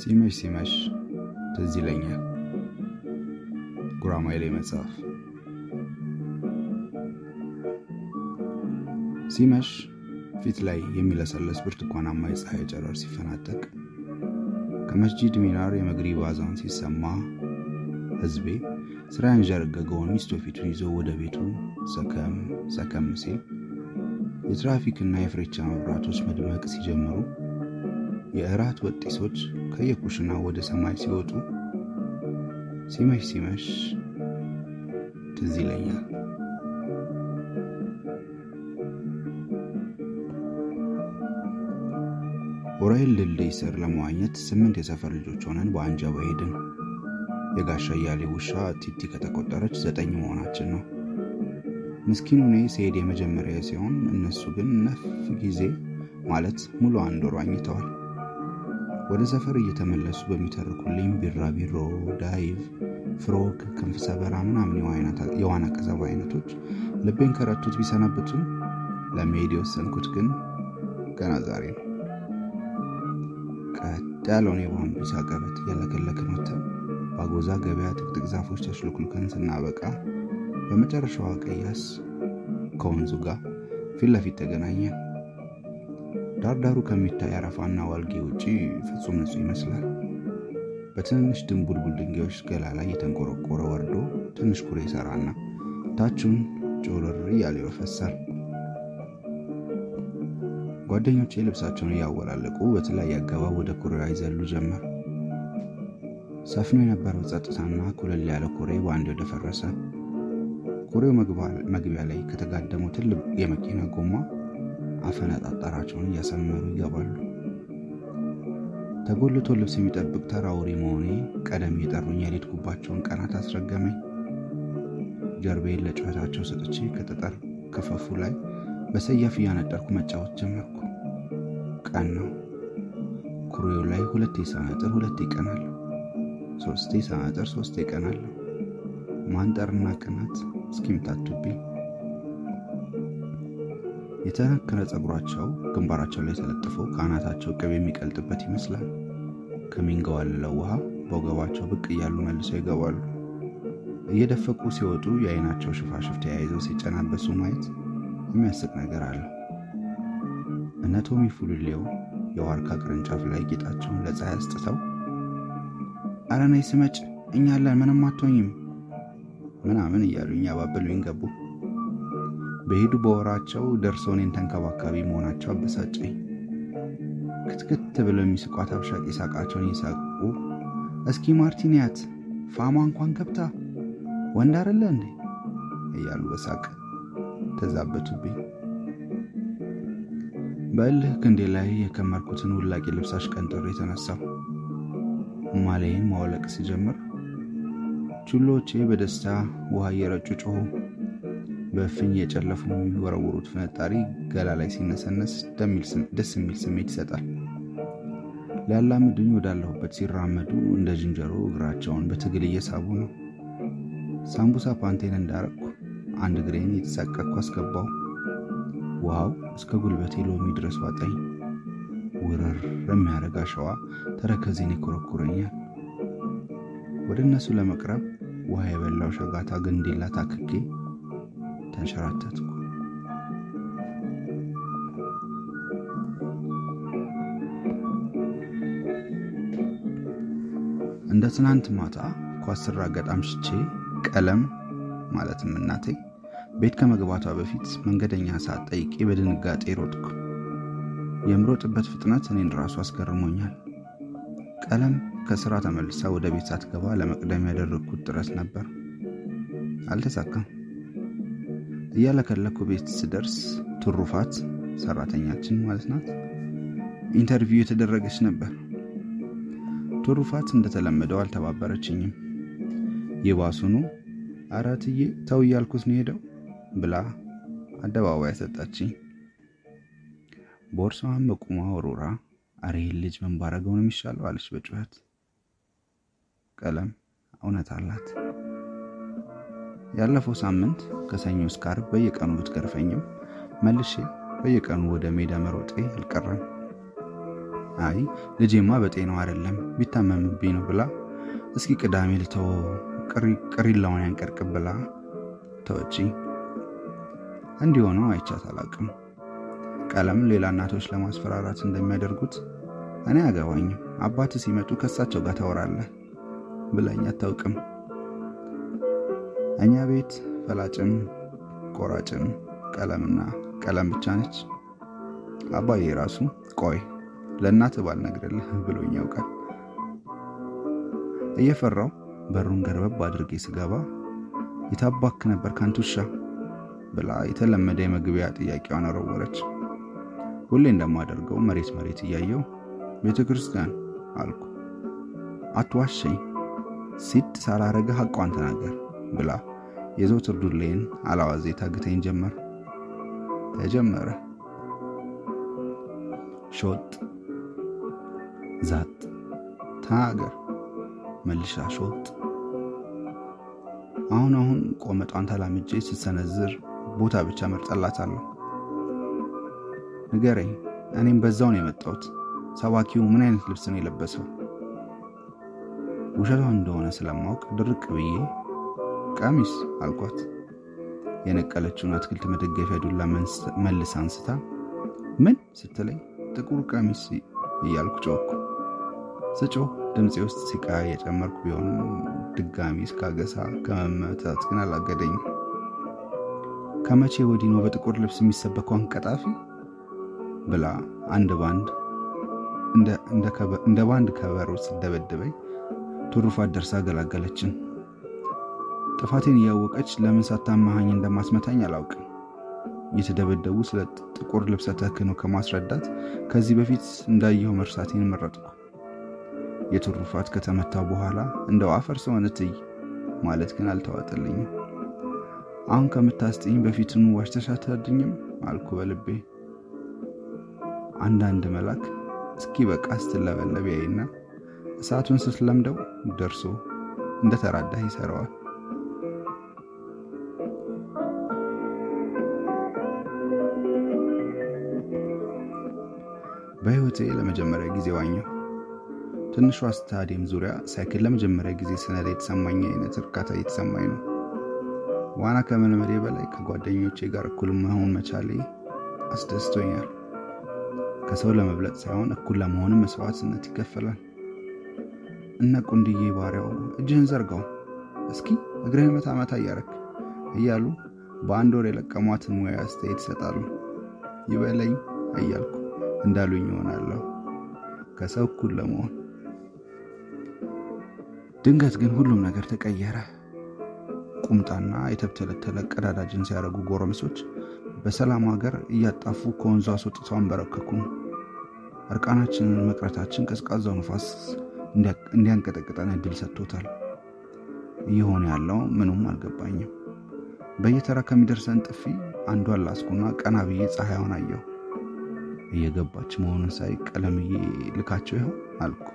ሲመሽ ሲመሽ ትዝ ይለኛል ጉራማይሌ መጽሐፍ። ሲመሽ ፊት ላይ የሚለሰለስ ብርቱካናማ የፀሐይ ጨረር ሲፈናጠቅ ከመስጂድ ሚናር የመግሪብ አዛን ሲሰማ ህዝቤ ስራ ያንዠረገገውን ሚስቶ ፊቱን ይዞ ወደ ቤቱ ሰከም ሰከም ሲል የትራፊክና የፍሬቻ መብራቶች መድመቅ ሲጀምሩ የእራት ወጢሶች ከየኩሽና ወደ ሰማይ ሲወጡ ሲመሽ ሲመሽ ትዝ ይለኛል። ኡራኤል ድልድይ ስር ለመዋኘት ስምንት የሰፈር ልጆች ሆነን በአንጃባ ሄድን። የጋሻ እያሌ ውሻ ቲቲ ከተቆጠረች ዘጠኝ መሆናችን ነው። ምስኪኑ እኔ ስሄድ የመጀመሪያ ሲሆን እነሱ ግን ነፍ ጊዜ ማለት ሙሉ አንድ ወር ዋኝተዋል። ወደ ሰፈር እየተመለሱ በሚተርኩልኝ ቢራቢሮ፣ dive፣ frog፣ ክንፍ ሰበራ ምናምን የዋና ቀዘባ አይነቶች ልቤን ከረቱት ቢሰነብቱም ለመሄድ የወሰንኩት ግን ገና ዛሬ ነው። ቀጥ ያለውን የባምቢስ አቀበት እያለከለክን ወተን በአጎዛ ገበያ ጥቅጥቅ ዛፎች ተሽሎክልከን ስናበቃ በመጨረሻዋ ቀያስ ከወንዙ ጋር ፊት ለፊት ተገናኘን። ዳርዳሩ ከሚታይ አረፋና ዋልጌ ውጪ ፍጹም ንጹህ ይመስላል። በትንንሽ ድንቡልቡል ድንጋዮች ገላ ላይ የተንቆረቆረ ወርዶ ትንሽ ኩሬ ይሰራና ታቹን ጮርር እያለ ይፈሳል። ጓደኞቼ ልብሳቸውን እያወላለቁ በተለያየ አገባብ ወደ ኩሬዋ ይዘሉ ጀመር። ሰፍኖ የነበረው ጸጥታና ኩልል ያለ ኩሬ በአንድ ወደ ፈረሰ። ኩሬው መግቢያ ላይ ከተጋደመው ትልቅ የመኪና ጎማ አፈነጣጠራቸውን እያሰመሩ ይገባሉ። ተጎልቶ ልብስ የሚጠብቅ ተራ ወሬ መሆኔ ቀደም የጠሩኝ ያልሄድኩባቸውን ቀናት አስረገመኝ። ጀርቤን ለጩኸታቸው ሰጥቼ ከጠጠር ክፈፉ ላይ በሰያፍ እያነጠርኩ መጫወት ጀመርኩ። ቀን ነው። ኩሬው ላይ ሁለቴ ሳነጥር ሁለቴ ይቀናለሁ፣ ሶስቴ ሳነጥር ሶስቴ ይቀናለሁ። ማንጠርና ቅናት እስኪምታቱብኝ የተነከረ ፀጉራቸው ግንባራቸው ላይ ተለጥፎ ከአናታቸው ቅቤ የሚቀልጥበት ይመስላል። ከሚንገዋልለው ውሃ በወገባቸው ብቅ እያሉ መልሰው ይገባሉ። እየደፈቁ ሲወጡ የአይናቸው ሽፋሽፍ ተያይዘው ሲጨናበሱ ማየት የሚያስቅ ነገር አለ። እነ ቶሚ ፉልሌው የዋርካ ቅርንጫፍ ላይ ጌጣቸውን ለፀሐይ አስጥተው አረ ነይ ስመጭ እኛ አለን ምንም አትሆኝም ምናምን እያሉ እያባበሉኝ ገቡ። በሄዱ በወራቸው ደርሰው እኔን ተንከባካቢ መሆናቸው አበሳጨኝ። ክትክት ብለው የሚስቋት አብሻቂ ሳቃቸውን እየሳቁ እስኪ ማርቲንያት ፋማ እንኳን ገብታ ወንድ አይደለ እንዴ እያሉ በሳቅ ተዛበቱብኝ። በእልህ ክንዴ ላይ የከመርኩትን ውላቂ ልብስ አሽቀንጥሬ የተነሳው ማለይን ማወለቅ ሲጀምር ቹሎቼ በደስታ ውሃ እየረጩ ጮሁ። በእፍኝ የጨለፉ የሚወረውሩት ፍንጣሪ ገላ ላይ ሲነሰነስ ደስ የሚል ስሜት ይሰጣል። ሊያላምዱኝ ወዳለሁበት ሲራመዱ እንደ ዝንጀሮ እግራቸውን በትግል እየሳቡ ነው። ሳምቡሳ ፓንቴን እንዳረግኩ አንድ እግሬን የተሳቀቅኩ አስገባው። ውሃው እስከ ጉልበቴ ሎሚ ድረስ ዋጠኝ። ውርር የሚያደርግ አሸዋ ተረከዜን ይኮረኩረኛል። ወደ እነሱ ለመቅረብ ውሃ የበላው ሸጋታ ግንዴላ ታክኬ ተንሸራተትኩ። እንደ ትናንት ማታ ኳስ ስራገጥ አምሽቼ ቀለም ማለትም እናቴ ቤት ከመግባቷ በፊት መንገደኛ ሰዓት ጠይቄ በድንጋጤ ሮጥኩ። የምሮጥበት ፍጥነት እኔን ራሱ አስገርሞኛል። ቀለም ከስራ ተመልሳ ወደ ቤት ሳትገባ ለመቅደም ያደረግኩት ጥረት ነበር፣ አልተሳካም። እያለከለኩ ቤት ስደርስ ትሩፋት ሰራተኛችን ማለት ናት ኢንተርቪው የተደረገች ነበር። ትሩፋት እንደተለመደው አልተባበረችኝም። ይባሱኑ አራትዬ ተው እያልኩት ነው ሄደው ብላ አደባባይ ሰጣችኝ። ቦርሳዋን በቁማ ወሩራ አሬን ልጅ ምን ነው የሚሻለው አለች በጩኸት። ቀለም እውነት አላት። ያለፈው ሳምንት ከሰኞ እስከ በየቀኑ ብትገርፈኝም መልሼ በየቀኑ ወደ ሜዳ መሮጤ አልቀረም። አይ ልጄማ በጤናው አይደለም ቢታመምብኝ ነው ብላ እስኪ ቅዳሜ ልተው ቅሪላውን ያንቀርቅብ ብላ ተወጪ። እንዲሆነው አይቻት አላቅም። ቀለም ሌላ እናቶች ለማስፈራራት እንደሚያደርጉት እኔ አገባኝም አባት ሲመጡ ከሳቸው ጋር ታወራለህ ብለኝ አታውቅም። እኛ ቤት ፈላጭም ቆራጭም ቀለምና ቀለም ብቻ ነች። አባዬ ራሱ ቆይ ለእናት ባልነግርልህ ብሎኝ ያውቃል። እየፈራው በሩን ገርበብ አድርጌ ስገባ የታባክ ነበር ካንቱሻ ብላ የተለመደ የመግቢያ ጥያቄዋን አረወረች። ሁሌ እንደማደርገው መሬት መሬት እያየው ቤተ ክርስቲያን አልኩ። አትዋሸኝ፣ ሲድ ሳላረገ ሐቋን ተናገር ብላ የዘውትር ዱሌን አላዋዜ ታግተኝ ጀመር። ተጀመረ። ሾጥ ዛጥ ተናገር መልሻ ሾጥ። አሁን አሁን ቆመጧን ተላምጄ ስትሰነዝር ቦታ ብቻ መርጠላታለሁ። ንገረኝ፣ እኔም በዛው ነው የመጣሁት። ሰባኪው ምን አይነት ልብስ ነው የለበሰው? ውሸቷን እንደሆነ ስለማወቅ ድርቅ ብዬ ቀሚስ አልኳት። የነቀለችውን አትክልት መደገፊያ ዱላ መልስ አንስታ ምን ስትለኝ ጥቁር ቀሚስ እያልኩ ጮኩ። ስጮህ ድምፄ ውስጥ ሲቃ የጨመርኩ ቢሆንም ድጋሚ እስካገሳ ከመመታት ግን አላገደኝም። ከመቼ ወዲህ ነው በጥቁር ልብስ የሚሰበከው አንቀጣፊ ብላ አንድ ባንድ እንደ ባንድ ከበሮ ስደበድበኝ ቱሩፋት ደርሳ ገላገለችን። ጥፋቴን እያወቀች ለምን ሳታማሃኝ እንደማስመታኝ አላውቅም። እየተደበደቡ ስለ ጥቁር ልብሰ ተክህኖ ከማስረዳት ከዚህ በፊት እንዳየው መርሳቴን መረጥኩ። የቱሩፋት ከተመታ በኋላ እንደው አፈር ሰውን እትይ ማለት ግን አልተዋጠልኝም። አሁን ከምታስጥኝ በፊትኑ ዋሽተሽ አትረድኝም አልኩ በልቤ። አንዳንድ መልአክ እስኪ በቃ ስትለበለብ ያይና እሳቱን ስትለምደው ደርሶ እንደ ተራዳህ ይሰራዋል። በሕይወቴ ለመጀመሪያ ጊዜ ዋኘሁ። ትንሿ ስታዲየም ዙሪያ ሳይክል ለመጀመሪያ ጊዜ ስነዳ የተሰማኝ አይነት እርካታ እየተሰማኝ ነው። ዋና ከመልመዴ በላይ ከጓደኞቼ ጋር እኩል መሆን መቻሌ አስደስቶኛል። ከሰው ለመብለጥ ሳይሆን እኩል ለመሆንም መስዋዕትነት ይከፈላል። እነ ቁንድዬ ባሪያው እጅህን ዘርጋው እስኪ እግርህን መታ መታ እያረክ እያሉ በአንድ ወር የለቀሟትን ሙያ አስተያየት ይሰጣሉ። ይበለኝ እያልኩ እንዳሉኝ ይሆናለሁ ከሰው እኩል ለመሆን። ድንገት ግን ሁሉም ነገር ተቀየረ። ቁምጣና የተብተለተለ ቀዳዳ ጅንስ ያደረጉ ጎረምሶች በሰላም ሀገር እያጣፉ ከወንዙ አስወጥተው አንበረከኩን። እርቃናችንን መቅረታችን ቀዝቃዛው ነፋስ እንዲያንቀጠቅጠን እድል ሰጥቶታል። እየሆነ ያለው ምኑም አልገባኝም። በየተራ ከሚደርሰን ጥፊ አንዷን ላስኩና ቀና ብዬ ፀሐይዋን አየሁ። እየገባች መሆኑን ሳይ ቀለምዬ ልካቸው ይሆን አልኩ።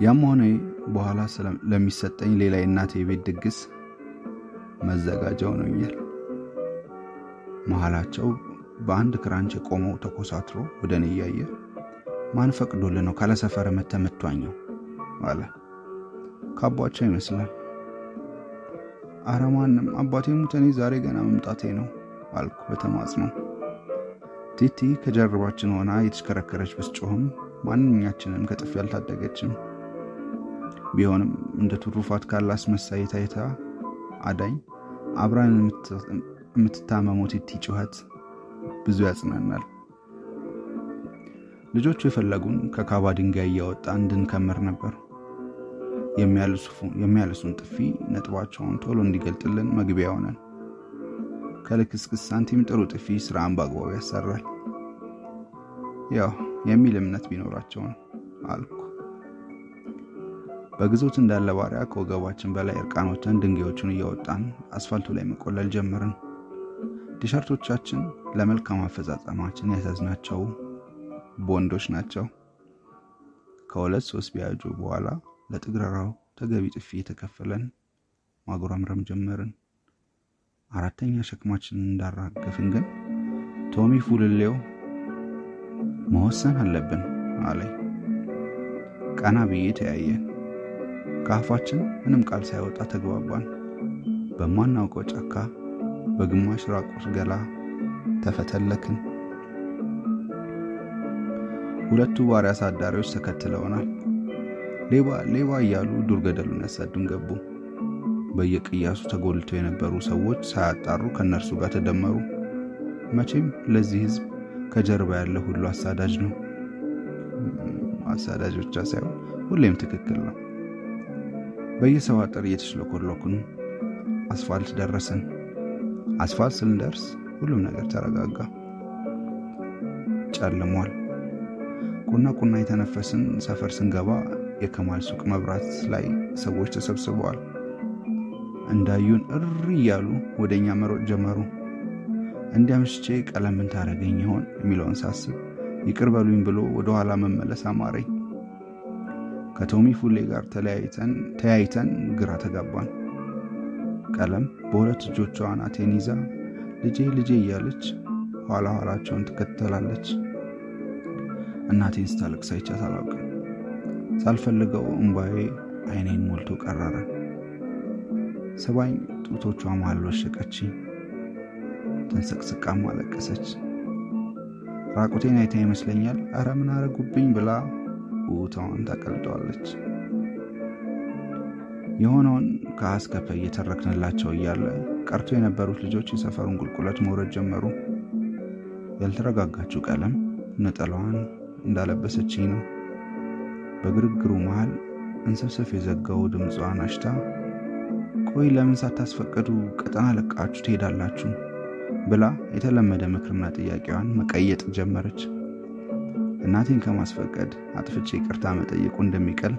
ያም ሆነ በኋላ ለሚሰጠኝ ሌላ የእናቴ የቤት ድግስ መዘጋጃ ሆኖኛል። መሀላቸው በአንድ ክራንች የቆመው ተኮሳትሮ ወደ እኔ እያየ ማን ፈቅዶልህ ነው ካለ ሰፈር መተህ የምትዋኘው አለ። ከአባቸው ይመስላል። አረ ማንም አባቴ ሙት፣ ዛሬ ገና መምጣቴ ነው አልኩ በተማጽኖ። ቲቲ ከጀርባችን ሆና የተሽከረከረች ብስጮህም ማንኛችንም ከጥፊ አልታደገችም። ቢሆንም እንደ ትሩፋት ካለ አስመሳይ ታይታ አዳኝ አብራን የምትታመመው ቲቲ ጩኸት ብዙ ያጽናናል። ልጆቹ የፈለጉን ከካባ ድንጋይ እያወጣ እንድንከምር ነበር። የሚያልሱን ጥፊ ነጥባቸውን ቶሎ እንዲገልጥልን መግቢያ ሆነን። ከልክስክስ ሳንቲም ጥሩ ጥፊ ስራን በአግባቡ ያሰራል። ያው የሚል እምነት ቢኖራቸው ነው አልኩ። በግዞት እንዳለ ባሪያ ከወገባችን በላይ እርቃኖችን ድንጋዮቹን እያወጣን አስፋልቱ ላይ መቆለል ጀመርን። ቲሸርቶቻችን ለመልካም አፈጻጸማችን ያሳዝናቸው ቦንዶች ናቸው። ከሁለት ሶስት ቢያጁ በኋላ ለጥግረራው ተገቢ ጥፊ የተከፈለን ማጉረምረም ጀመርን። አራተኛ ሸክማችንን እንዳራገፍን ግን ቶሚ ፉልሌው መወሰን አለብን አለኝ። ቀና ብዬ ተያየን። ከአፋችን ምንም ቃል ሳይወጣ ተግባባን። በማናውቀው ጫካ በግማሽ ራቁት ገላ ተፈተለክን። ሁለቱ ባሪያ አሳዳሪዎች ተከትለውናል። ሌባ ሌባ እያሉ ዱር ገደሉን ያሳዱን ገቡ። በየቅያሱ ተጎልተው የነበሩ ሰዎች ሳያጣሩ ከእነርሱ ጋር ተደመሩ። መቼም ለዚህ ሕዝብ ከጀርባ ያለ ሁሉ አሳዳጅ ነው። አሳዳጅ ብቻ ሳይሆን ሁሌም ትክክል ነው። በየሰው አጥር እየተሽለኮለኩን አስፋልት ደረስን። አስፋልት ስንደርስ ሁሉም ነገር ተረጋጋ። ጨልሟል። ቁና ቁና የተነፈስን ሰፈር ስንገባ የከማል ሱቅ መብራት ላይ ሰዎች ተሰብስበዋል። እንዳዩን እሪ እያሉ ወደ እኛ መሮጥ ጀመሩ። እንዲያምሽቼ ቀለምን ታረገኝ ይሆን የሚለውን ሳስብ ይቅር በሉኝ ብሎ ወደ ኋላ መመለስ አማረኝ። ከቶሚ ፉሌ ጋር ተያይተን ግራ ተጋባን። ቀለም በሁለት እጆቿ አናቴን ይዛ ልጄ ልጄ እያለች ኋላ ኋላቸውን ትከተላለች። እናቴን ስታለቅስ አይቻት አላውቅም። ሳልፈልገው እምባዬ አይኔን ሞልቶ ቀረረ። ሰባኝ ጡቶቿ መሃል ወሸቀችኝ። ተንሰቅስቃም አለቀሰች። ራቁቴን አይታ ይመስለኛል አረ ምን አረጉብኝ ብላ ውታዋን ታቀልጠዋለች። የሆነውን ከአስከፈ እየተረክንላቸው እያለ ቀርቶ የነበሩት ልጆች የሰፈሩን ቁልቁለት መውረድ ጀመሩ። ያልተረጋጋችው ቀለም ነጠላዋን እንዳለበሰችኝ ነው። በግርግሩ መሃል እንሰብሰፍ የዘጋው ድምጿን አሽታ ቆይ ለምን ሳታስፈቅዱ ቀጠና ለቃችሁ ትሄዳላችሁ ብላ የተለመደ ምክርና ጥያቄዋን መቀየጥ ጀመረች። እናቴን ከማስፈቀድ አጥፍቼ ይቅርታ መጠየቁ እንደሚቀል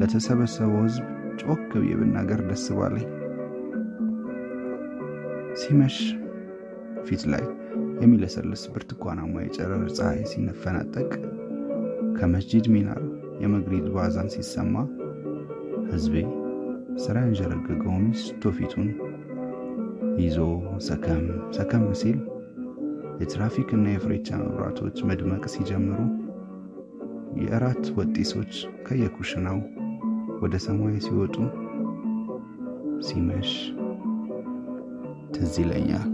ለተሰበሰበው ሕዝብ ጮክ ብዬ ብናገር ደስ ባለኝ። ሲመሽ ፊት ላይ የሚለሰልስ ብርቱካናማ የጨረር ፀሐይ ሲነፈናጠቅ ከመስጂድ ሚናር የመግሪድ ባዛን ሲሰማ ሕዝቤ ስራ ያንዠረገገው ሚስቶ ፊቱን ይዞ ሰከም ሰከም ሲል የትራፊክ እና የፍሬቻ መብራቶች መድመቅ ሲጀምሩ የእራት ወጢሶች ከየኩሽናው ወደ ሰማይ ሲወጡ ሲመሽ ትዝ ይለኛል።